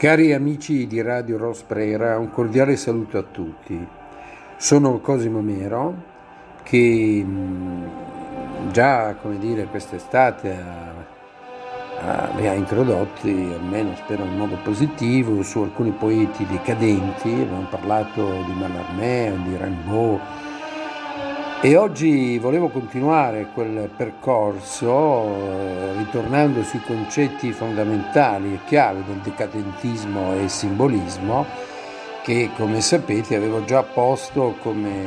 Cari amici di Radio Rosprera, un cordiale saluto a tutti. Sono Cosimo Mero che mm, già, come dire, quest'estate ha, ha introdotti, almeno spero in modo positivo, su alcuni poeti decadenti, abbiamo parlato di Mallarmé, di Rimbaud, e oggi volevo continuare quel percorso eh, ritornando sui concetti fondamentali e chiave del decadentismo e simbolismo che come sapete avevo già posto come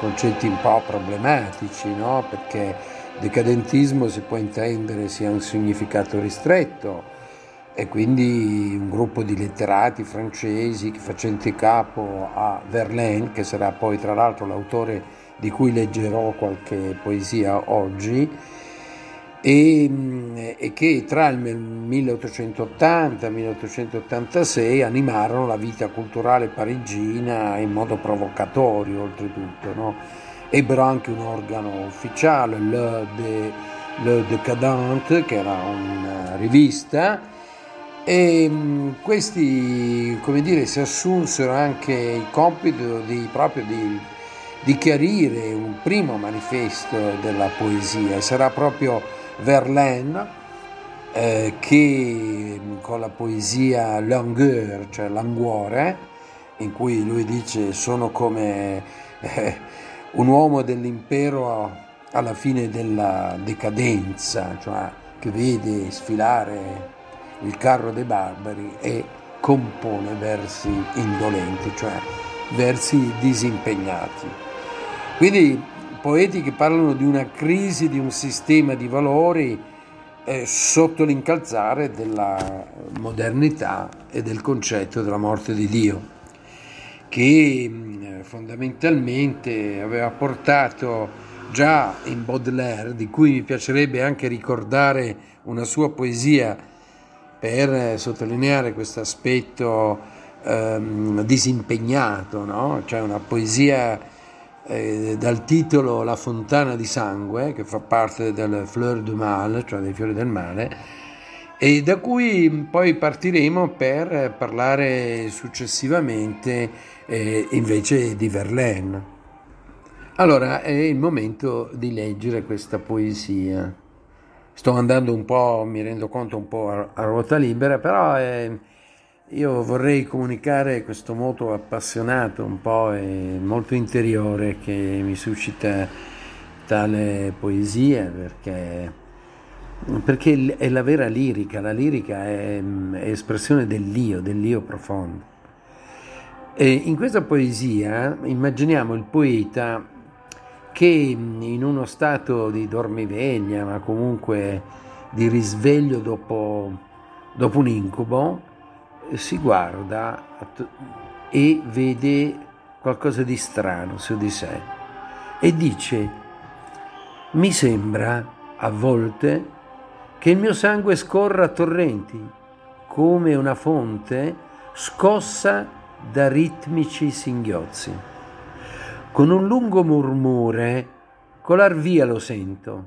concetti un po' problematici, no? perché decadentismo si può intendere sia un significato ristretto e quindi un gruppo di letterati francesi che facente capo a Verlaine, che sarà poi tra l'altro l'autore di cui leggerò qualche poesia oggi, e, e che tra il 1880 e il 1886 animarono la vita culturale parigina in modo provocatorio oltretutto. No? Ebbero anche un organo ufficiale, Le, de, Le Decadente, che era una rivista, e questi, come dire, si assunsero anche il compito di, proprio di di chiarire un primo manifesto della poesia. Sarà proprio Verlaine eh, che con la poesia Langueur, cioè languore, in cui lui dice sono come eh, un uomo dell'impero alla fine della decadenza, cioè che vede sfilare il carro dei barbari e compone versi indolenti, cioè versi disimpegnati. Quindi poeti che parlano di una crisi di un sistema di valori eh, sotto l'incalzare della modernità e del concetto della morte di Dio, che mh, fondamentalmente aveva portato già in Baudelaire, di cui mi piacerebbe anche ricordare una sua poesia per sottolineare questo aspetto ehm, disimpegnato, no? cioè una poesia eh, dal titolo La fontana di sangue, che fa parte del Fleur du Mal, cioè dei fiori del male, e da cui poi partiremo per parlare successivamente eh, invece di Verlaine. Allora è il momento di leggere questa poesia. Sto andando un po', mi rendo conto, un po' a, a ruota libera, però è io vorrei comunicare questo moto appassionato, un po' e molto interiore che mi suscita tale poesia perché, perché è la vera lirica, la lirica è, è espressione dell'io, dell'io profondo. E in questa poesia immaginiamo il poeta che in uno stato di dormiveglia, ma comunque di risveglio dopo, dopo un incubo, si guarda e vede qualcosa di strano su di sé e dice, mi sembra a volte che il mio sangue scorra a torrenti, come una fonte scossa da ritmici singhiozzi. Con un lungo murmure colar via lo sento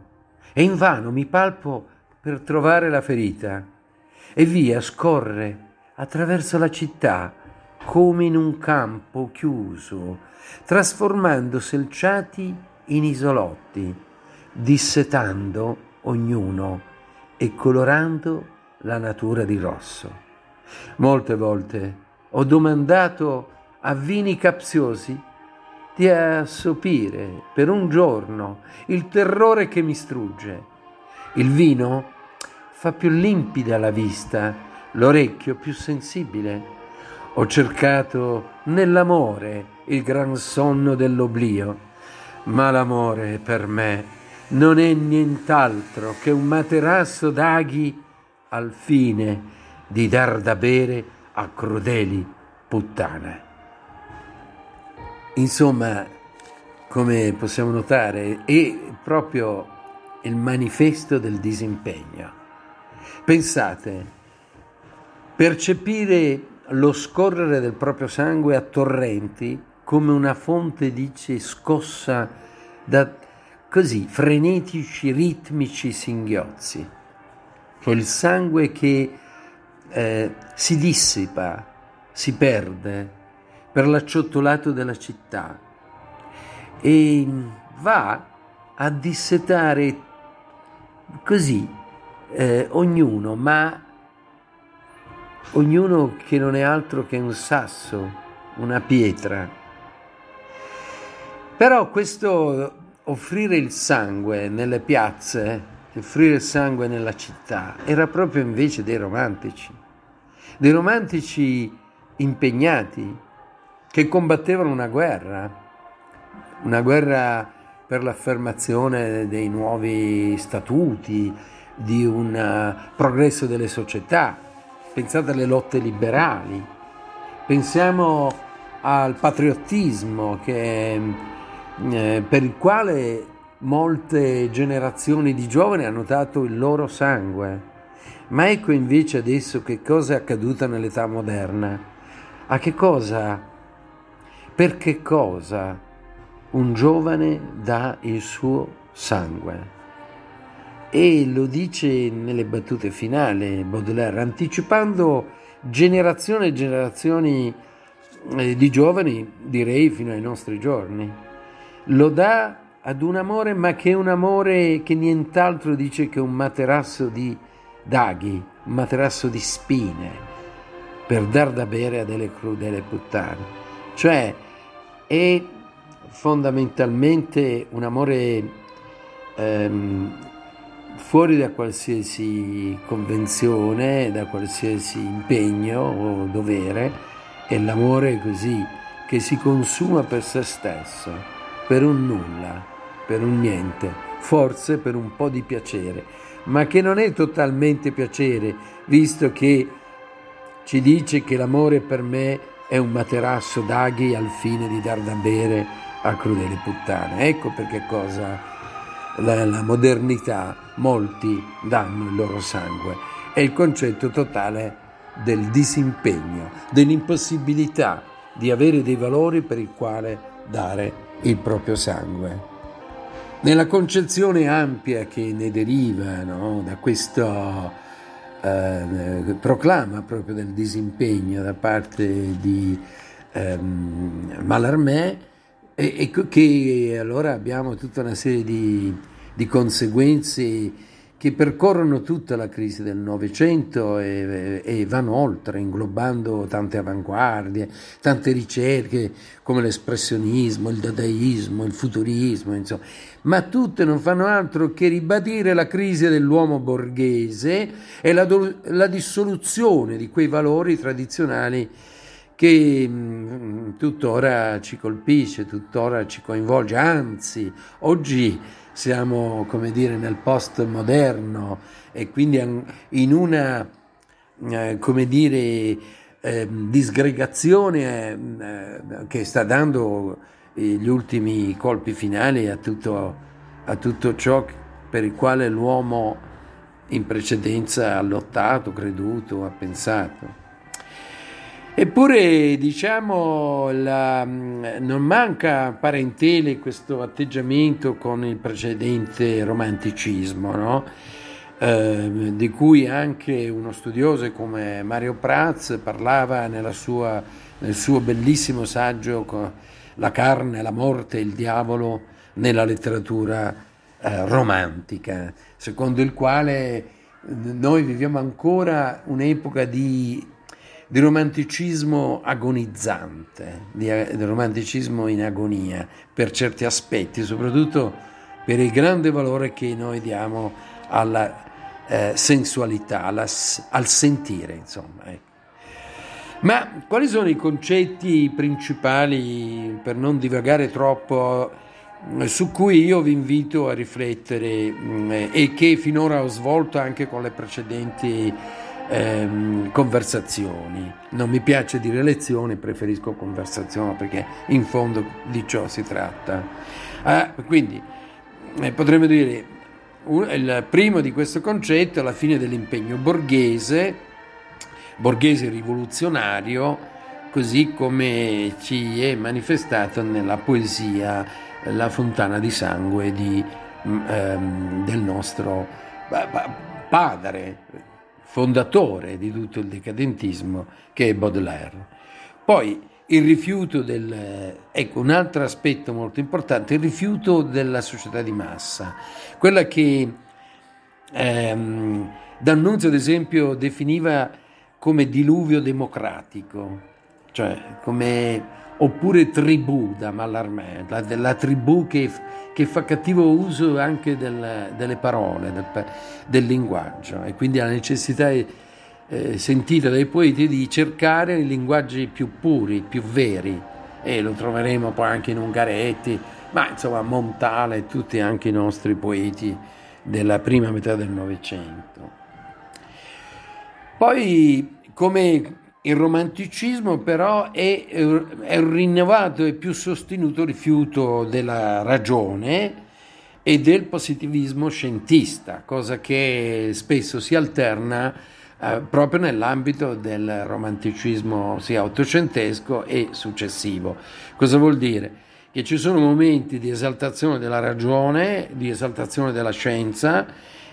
e invano mi palpo per trovare la ferita e via scorre attraverso la città come in un campo chiuso, trasformando selciati in isolotti, dissetando ognuno e colorando la natura di rosso. Molte volte ho domandato a vini capziosi di assopire per un giorno il terrore che mi strugge. Il vino fa più limpida la vista l'orecchio più sensibile. Ho cercato nell'amore il gran sonno dell'oblio, ma l'amore per me non è nient'altro che un materasso d'aghi al fine di dar da bere a crudeli puttane. Insomma, come possiamo notare, è proprio il manifesto del disimpegno. Pensate, Percepire lo scorrere del proprio sangue a torrenti come una fonte, dice, scossa da così frenetici, ritmici singhiozzi. Il sangue che eh, si dissipa, si perde per l'acciottolato della città e va a dissetare così eh, ognuno, ma ognuno che non è altro che un sasso, una pietra. Però questo offrire il sangue nelle piazze, offrire il sangue nella città, era proprio invece dei romantici, dei romantici impegnati che combattevano una guerra, una guerra per l'affermazione dei nuovi statuti, di un progresso delle società. Pensate alle lotte liberali, pensiamo al patriottismo che, eh, per il quale molte generazioni di giovani hanno dato il loro sangue. Ma ecco invece adesso che cosa è accaduto nell'età moderna. A che cosa? Per che cosa un giovane dà il suo sangue? E lo dice nelle battute finali Baudelaire, anticipando generazioni e generazioni eh, di giovani, direi fino ai nostri giorni. Lo dà ad un amore, ma che è un amore che nient'altro dice che un materasso di daghi, un materasso di spine, per dar da bere a delle crudele puttane. Cioè è fondamentalmente un amore ehm, fuori da qualsiasi convenzione, da qualsiasi impegno o dovere, è l'amore così che si consuma per se stesso, per un nulla, per un niente, forse per un po' di piacere, ma che non è totalmente piacere, visto che ci dice che l'amore per me è un materasso d'aghi al fine di dar da bere a crudeli puttane. Ecco perché cosa la, la modernità, molti danno il loro sangue. È il concetto totale del disimpegno, dell'impossibilità di avere dei valori per il quale dare il proprio sangue. Nella concezione ampia che ne deriva no, da questo eh, proclama proprio del disimpegno da parte di ehm, Mallarmé, e, che allora abbiamo tutta una serie di, di conseguenze che percorrono tutta la crisi del Novecento e, e, vanno oltre, inglobando tante avanguardie, tante ricerche come l'espressionismo, il dadaismo, il futurismo, insomma, ma tutte non fanno altro che ribadire la crisi dell'uomo borghese e la, la dissoluzione di quei valori tradizionali che mh, tuttora ci colpisce, tuttora ci coinvolge, anzi oggi siamo come dire nel post moderno e quindi in una eh, come dire eh, disgregazione eh, che sta dando gli ultimi colpi finali a tutto, a tutto ciò per il quale l'uomo in precedenza ha lottato, creduto, ha pensato. Eppure, diciamo, la, non manca parentele questo atteggiamento con il precedente romanticismo, no? eh, di cui anche uno studioso come Mario Prats parlava sua, nel suo bellissimo saggio La carne, la morte e il diavolo nella letteratura eh, romantica, secondo il quale noi viviamo ancora un'epoca di di romanticismo agonizzante, di, di romanticismo in agonia per certi aspetti, soprattutto per il grande valore che noi diamo alla eh, sensualità, alla, al sentire, insomma. Ecco. Ma quali sono i concetti principali, per non divagare troppo, su cui io vi invito a riflettere mh, e che finora ho svolto anche con le precedenti ehm, conversazioni. Non mi piace dire lezioni, preferisco conversazioni perché in fondo di ciò si tratta. Ah, quindi eh, potremmo dire un, il primo di questo concetto è la fine dell'impegno borghese, borghese rivoluzionario, così come ci è manifestato nella poesia La fontana di sangue di, mm, ehm, del nostro padre fondatore di tutto il decadentismo che è Baudelaire. Poi il rifiuto del... ecco un altro aspetto molto importante, il rifiuto della società di massa, quella che ehm, D'Annunzio ad esempio definiva come diluvio democratico, cioè come oppure tribù da Mallarmé, la, la tribù che, che, fa cattivo uso anche del, delle parole, del, del, linguaggio e quindi la necessità eh, sentita dai poeti di cercare i linguaggi più puri, più veri e lo troveremo poi anche in Ungaretti, ma insomma Montale e tutti anche i nostri poeti della prima metà del Novecento. Poi come il romanticismo però è, è un rinnovato e più sostenuto rifiuto della ragione e del positivismo scientista, cosa che spesso si alterna eh, proprio nell'ambito del romanticismo sia ottocentesco e successivo. Cosa vuol dire? Che ci sono momenti di esaltazione della ragione, di esaltazione della scienza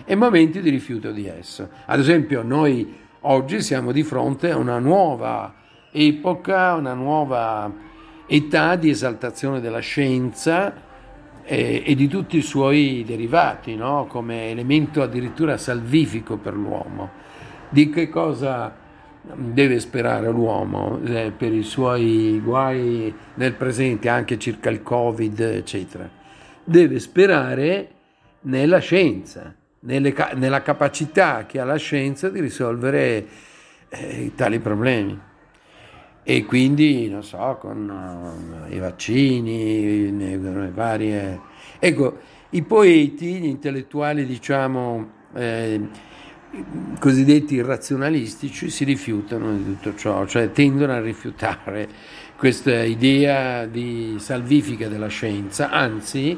e momenti di rifiuto di esso. Ad esempio, noi Oggi siamo di fronte a una nuova epoca, una nuova età di esaltazione della scienza e, e di tutti i suoi derivati, no? come elemento addirittura salvifico per l'uomo. Di che cosa deve sperare l'uomo eh, per i suoi guai nel presente, anche circa il Covid, eccetera? Deve sperare nella scienza nelle, nella capacità che ha la scienza di risolvere eh, tali problemi. E quindi, non so, con uh, i vaccini, le, varie... Ecco, i poeti, gli intellettuali, diciamo, eh, cosiddetti irrazionalistici, si rifiutano di tutto ciò, cioè tendono a rifiutare questa idea di salvifica della scienza, anzi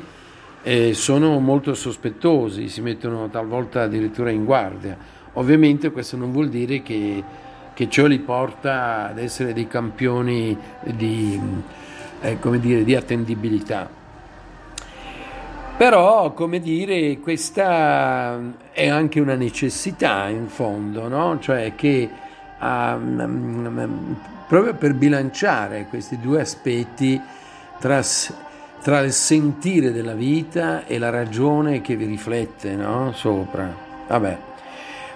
eh, sono molto sospettosi, si mettono talvolta addirittura in guardia. Ovviamente questo non vuol dire che, che ciò li porta ad essere dei campioni di, eh, dire, di attendibilità. Però, come dire, questa è anche una necessità in fondo, no? cioè che um, proprio per bilanciare questi due aspetti tra tra il sentire della vita e la ragione che vi riflette no? sopra. Vabbè.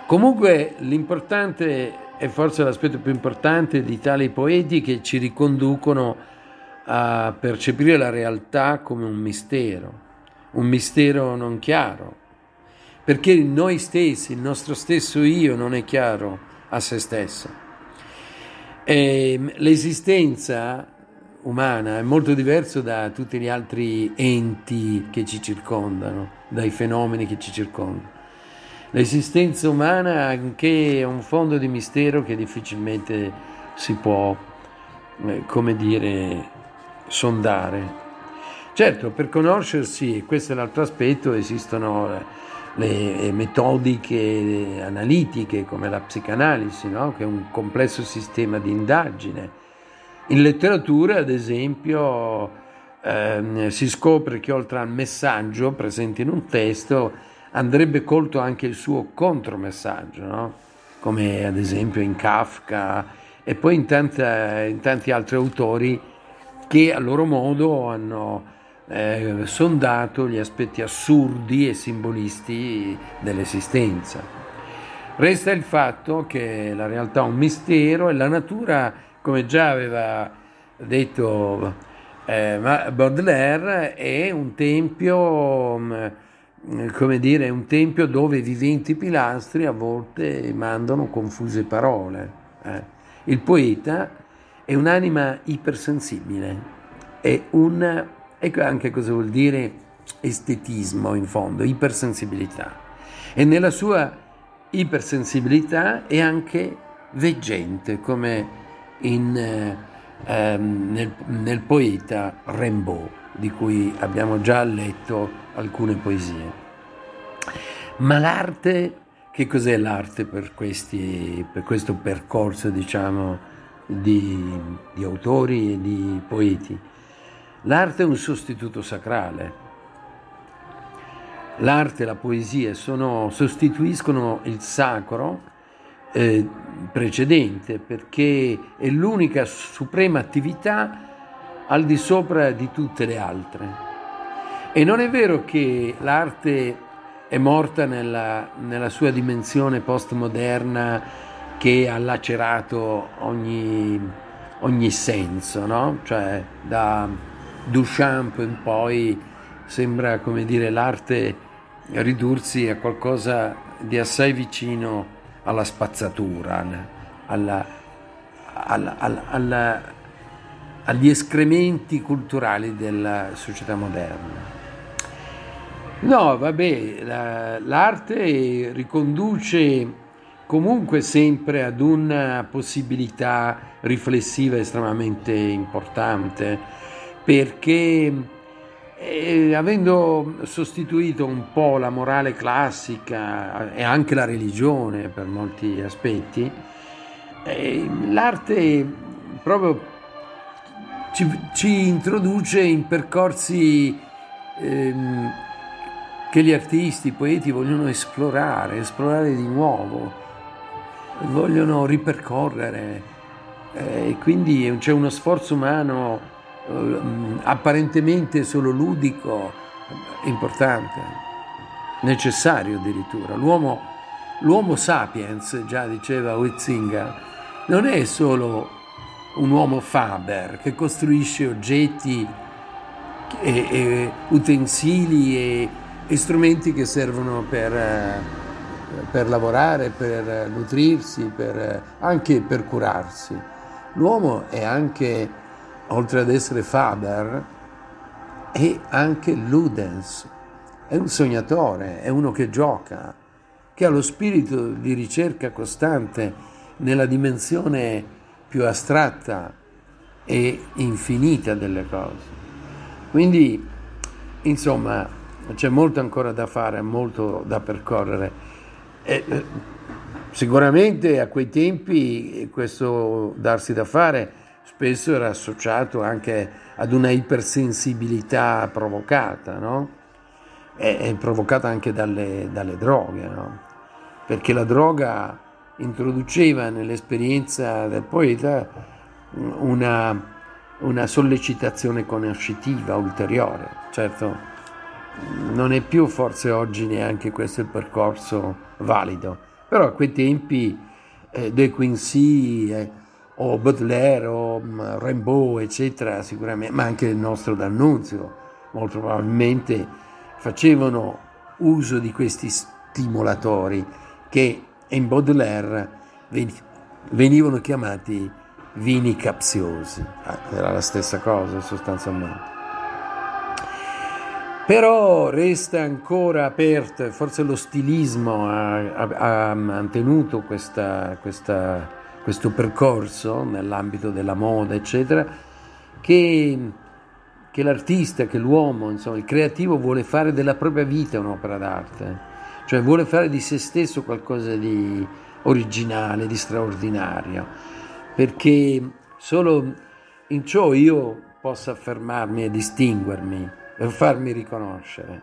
Comunque l'importante è forse l'aspetto più importante di tali poeti che ci riconducono a percepire la realtà come un mistero, un mistero non chiaro, perché noi stessi, il nostro stesso io non è chiaro a se stesso. E l'esistenza umana è molto diverso da tutti gli altri enti che ci circondano, dai fenomeni che ci circondano. L'esistenza umana anche è un fondo di mistero che difficilmente si può, eh, come dire, sondare. Certo, per conoscersi, questo è l'altro aspetto, esistono le metodiche analitiche come la psicanalisi, no? che è un complesso sistema di indagine in letteratura, ad esempio, ehm, si scopre che oltre al messaggio presente in un testo andrebbe colto anche il suo contromessaggio, no? come ad esempio in Kafka e poi in, tanta, in tanti altri autori che a loro modo hanno eh, sondato gli aspetti assurdi e simbolisti dell'esistenza. Resta il fatto che la realtà è un mistero e la natura come già aveva detto eh, Baudelaire, è un tempio, mm, come dire, un tempio dove viventi pilastri a volte mandano confuse parole. Eh. Il poeta è un'anima ipersensibile, è un, ecco anche cosa vuol dire estetismo in fondo, ipersensibilità. E nella sua ipersensibilità è anche veggente, come in, eh, ehm, nel, nel poeta Rimbaud, di cui abbiamo già letto alcune poesie. Ma l'arte, che cos'è l'arte per, questi, per questo percorso, diciamo, di, di autori e di poeti? L'arte è un sostituto sacrale. L'arte e la poesia sono, sostituiscono il sacro eh, precedente perché è l'unica suprema attività al di sopra di tutte le altre. E non è vero che l'arte è morta nella, nella sua dimensione postmoderna che ha lacerato ogni, ogni senso, no? Cioè da Duchamp in poi sembra, come dire, l'arte ridursi a qualcosa di assai vicino alla spazzatura, alla, alla, alla, agli escrementi culturali della società moderna. No, vabbè, l'arte riconduce comunque sempre ad una possibilità riflessiva estremamente importante, perché eh, avendo sostituito un po' la morale classica e anche la religione per molti aspetti, l'arte proprio ci, ci, introduce in percorsi ehm, che gli artisti, i poeti vogliono esplorare, esplorare di nuovo, vogliono ripercorrere. Eh, quindi c'è uno sforzo umano apparentemente solo ludico importante, necessario addirittura. L'uomo, l'uomo sapiens, già diceva Huizinga, non è solo un uomo faber che costruisce oggetti e, e utensili e e strumenti che servono per, eh, per lavorare, per nutrirsi, per, anche per curarsi. L'uomo è anche, oltre ad essere Faber, è anche Ludens, è un sognatore, è uno che gioca, che ha lo spirito di ricerca costante nella dimensione più astratta e infinita delle cose. Quindi, insomma, c'è molto ancora da fare, molto da percorrere. E, eh, sicuramente a quei tempi questo darsi da fare spesso era associato anche ad una ipersensibilità provocata, no? E, e provocata anche dalle, dalle droghe, no? Perché la droga introduceva nell'esperienza del poeta una, una sollecitazione conoscitiva ulteriore. Certo, non è più forse oggi neanche questo il percorso valido, però a quei tempi eh, De Quincy eh, o Baudelaire o um, Rimbaud eccetera sicuramente, ma anche il nostro D'Annunzio molto probabilmente facevano uso di questi stimolatori che in Baudelaire venivano chiamati vini capziosi, ah, era la stessa cosa sostanzialmente. Però resta ancora aperto, forse lo stilismo ha, ha, ha mantenuto questa, questa, questo percorso nell'ambito della moda, eccetera, che, che l'artista, che l'uomo, insomma, il creativo vuole fare della propria vita un'opera d'arte, cioè vuole fare di se stesso qualcosa di originale, di straordinario, perché solo in ciò io posso affermarmi e distinguermi per farmi riconoscere.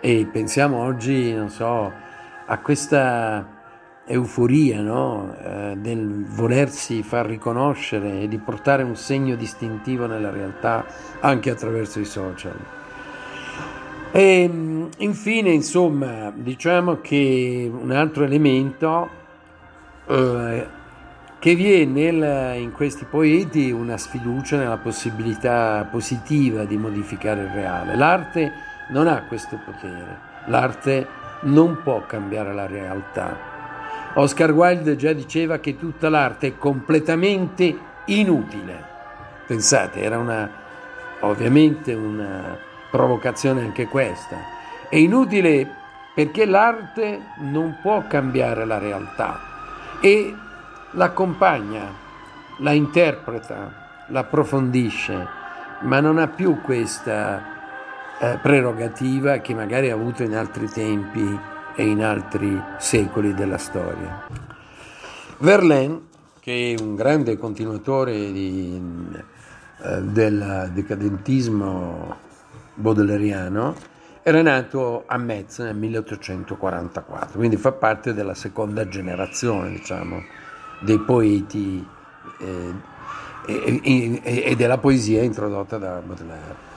E pensiamo oggi, non so, a questa euforia no? eh, del volersi far riconoscere e di portare un segno distintivo nella realtà anche attraverso i social. E mm, infine, insomma, diciamo che un altro elemento eh, che vi è nel, in questi poeti una sfiducia nella possibilità positiva di modificare il reale. L'arte non ha questo potere, l'arte non può cambiare la realtà. Oscar Wilde già diceva che tutta l'arte è completamente inutile. Pensate, era una, ovviamente una provocazione anche questa. È inutile perché l'arte non può cambiare la realtà e l'accompagna, la interpreta, la approfondisce, ma non ha più questa eh, prerogativa che magari ha avuto in altri tempi e in altri secoli della storia. Verlaine, che è un grande continuatore di, eh, del decadentismo baudeleriano, era nato a Metz nel 1844, quindi fa parte della seconda generazione, diciamo, dei poeti eh, e, e, e, della poesia introdotta da Baudelaire.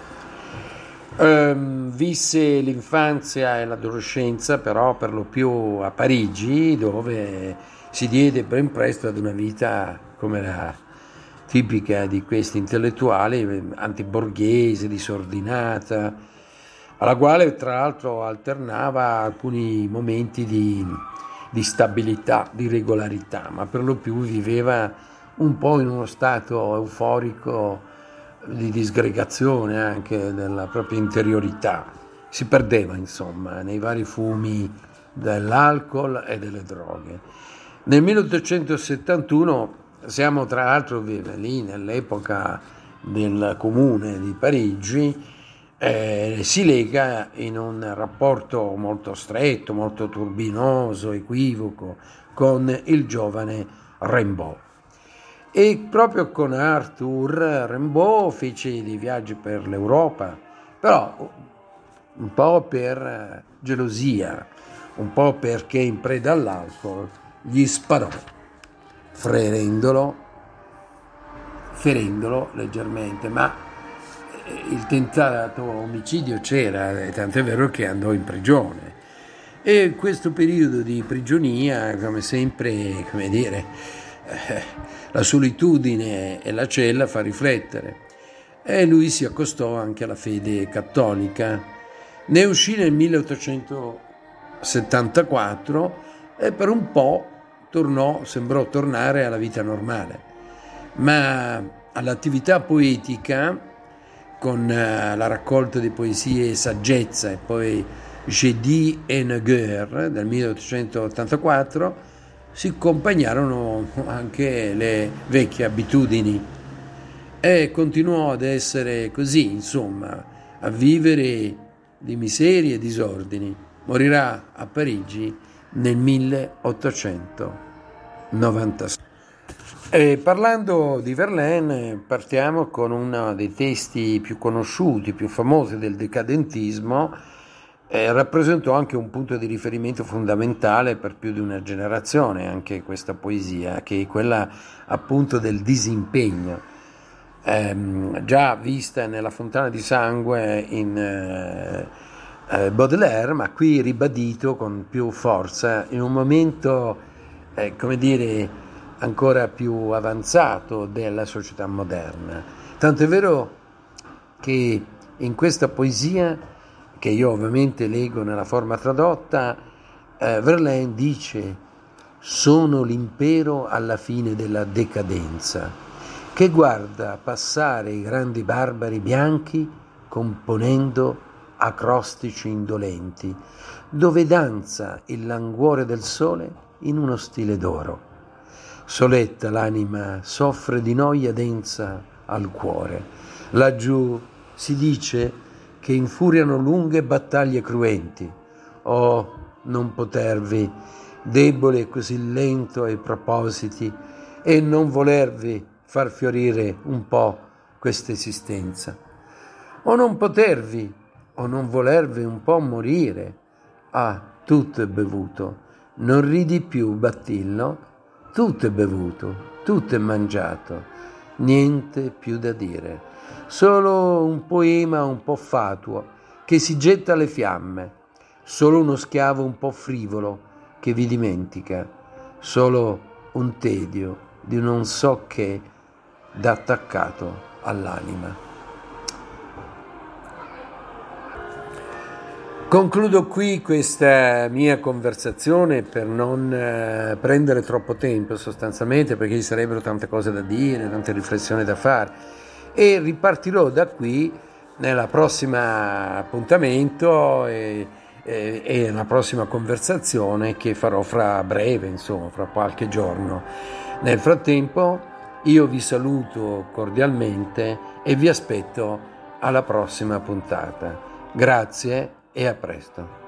Um, visse l'infanzia e l'adolescenza però per lo più a Parigi, dove si diede ben presto ad una vita come la tipica di questi intellettuali, antiborghese, disordinata, alla quale tra l'altro alternava alcuni momenti di, di stabilità, di regolarità, ma per lo più viveva un po' in uno stato euforico di disgregazione anche della propria interiorità. Si perdeva insomma nei vari fumi dell'alcol e delle droghe. Nel 1871 siamo tra l'altro lì nell'epoca del comune di Parigi, eh, si lega in un rapporto molto stretto, molto turbinoso, equivoco con il giovane Rimbaud. E proprio con Arthur Rimbaud fece dei viaggi per l'Europa, però un po' per gelosia, un po' perché in preda all'alcol gli sparò, ferendolo, ferendolo leggermente, ma il tentato omicidio c'era, tant'è vero che andò in prigione. E questo periodo di prigionia, come sempre, come dire, la solitudine e la cella fa riflettere e lui si accostò anche alla fede cattolica. Ne uscì nel 1874 e per un po' tornò, sembrò tornare alla vita normale, ma all'attività poetica con eh, la raccolta di poesie Saggezza e poi Jeudi et Negueur del 1884 si accompagnarono anche le vecchie abitudini e continuò ad essere così, insomma, a vivere di miserie e disordini. Morirà a Parigi nel 1896. E parlando di Verlaine, partiamo con uno dei testi più conosciuti, più famosi del decadentismo, eh, rappresentò anche un punto di riferimento fondamentale per più di una generazione, anche questa poesia, che è quella appunto del disimpegno, eh, già vista nella Fontana di Sangue in eh, eh, Baudelaire, ma qui ribadito con più forza in un momento, eh, come dire, ancora più avanzato della società moderna. Tanto è vero che in questa poesia che io ovviamente leggo nella forma tradotta, eh, Verlaine dice sono l'impero alla fine della decadenza, che guarda passare i grandi barbari bianchi componendo acrostici indolenti, dove danza il languore del sole in uno stile d'oro. Soletta l'anima soffre di noia densa al cuore. Laggiù si dice che infuriano lunghe battaglie cruenti. Oh, non potervi, debole e così lento ai propositi, e non volervi far fiorire un po' questa esistenza. O non potervi, o non volervi un po' morire. Ah, tutto è bevuto, non ridi più, Battillo, tutto è bevuto, tutto è mangiato, niente più da dire solo un poema un po' fatuo che si getta alle fiamme, solo uno schiavo un po' frivolo che vi dimentica, solo un tedio di non so che da attaccato all'anima. Concludo qui questa mia conversazione per non eh, prendere troppo tempo sostanzialmente perché ci sarebbero tante cose da dire, tante riflessioni da fare e ripartirò da qui nella prossima appuntamento e, e, e nella prossima conversazione che farò fra breve, insomma, fra qualche giorno. Nel frattempo io vi saluto cordialmente e vi aspetto alla prossima puntata. Grazie e a presto.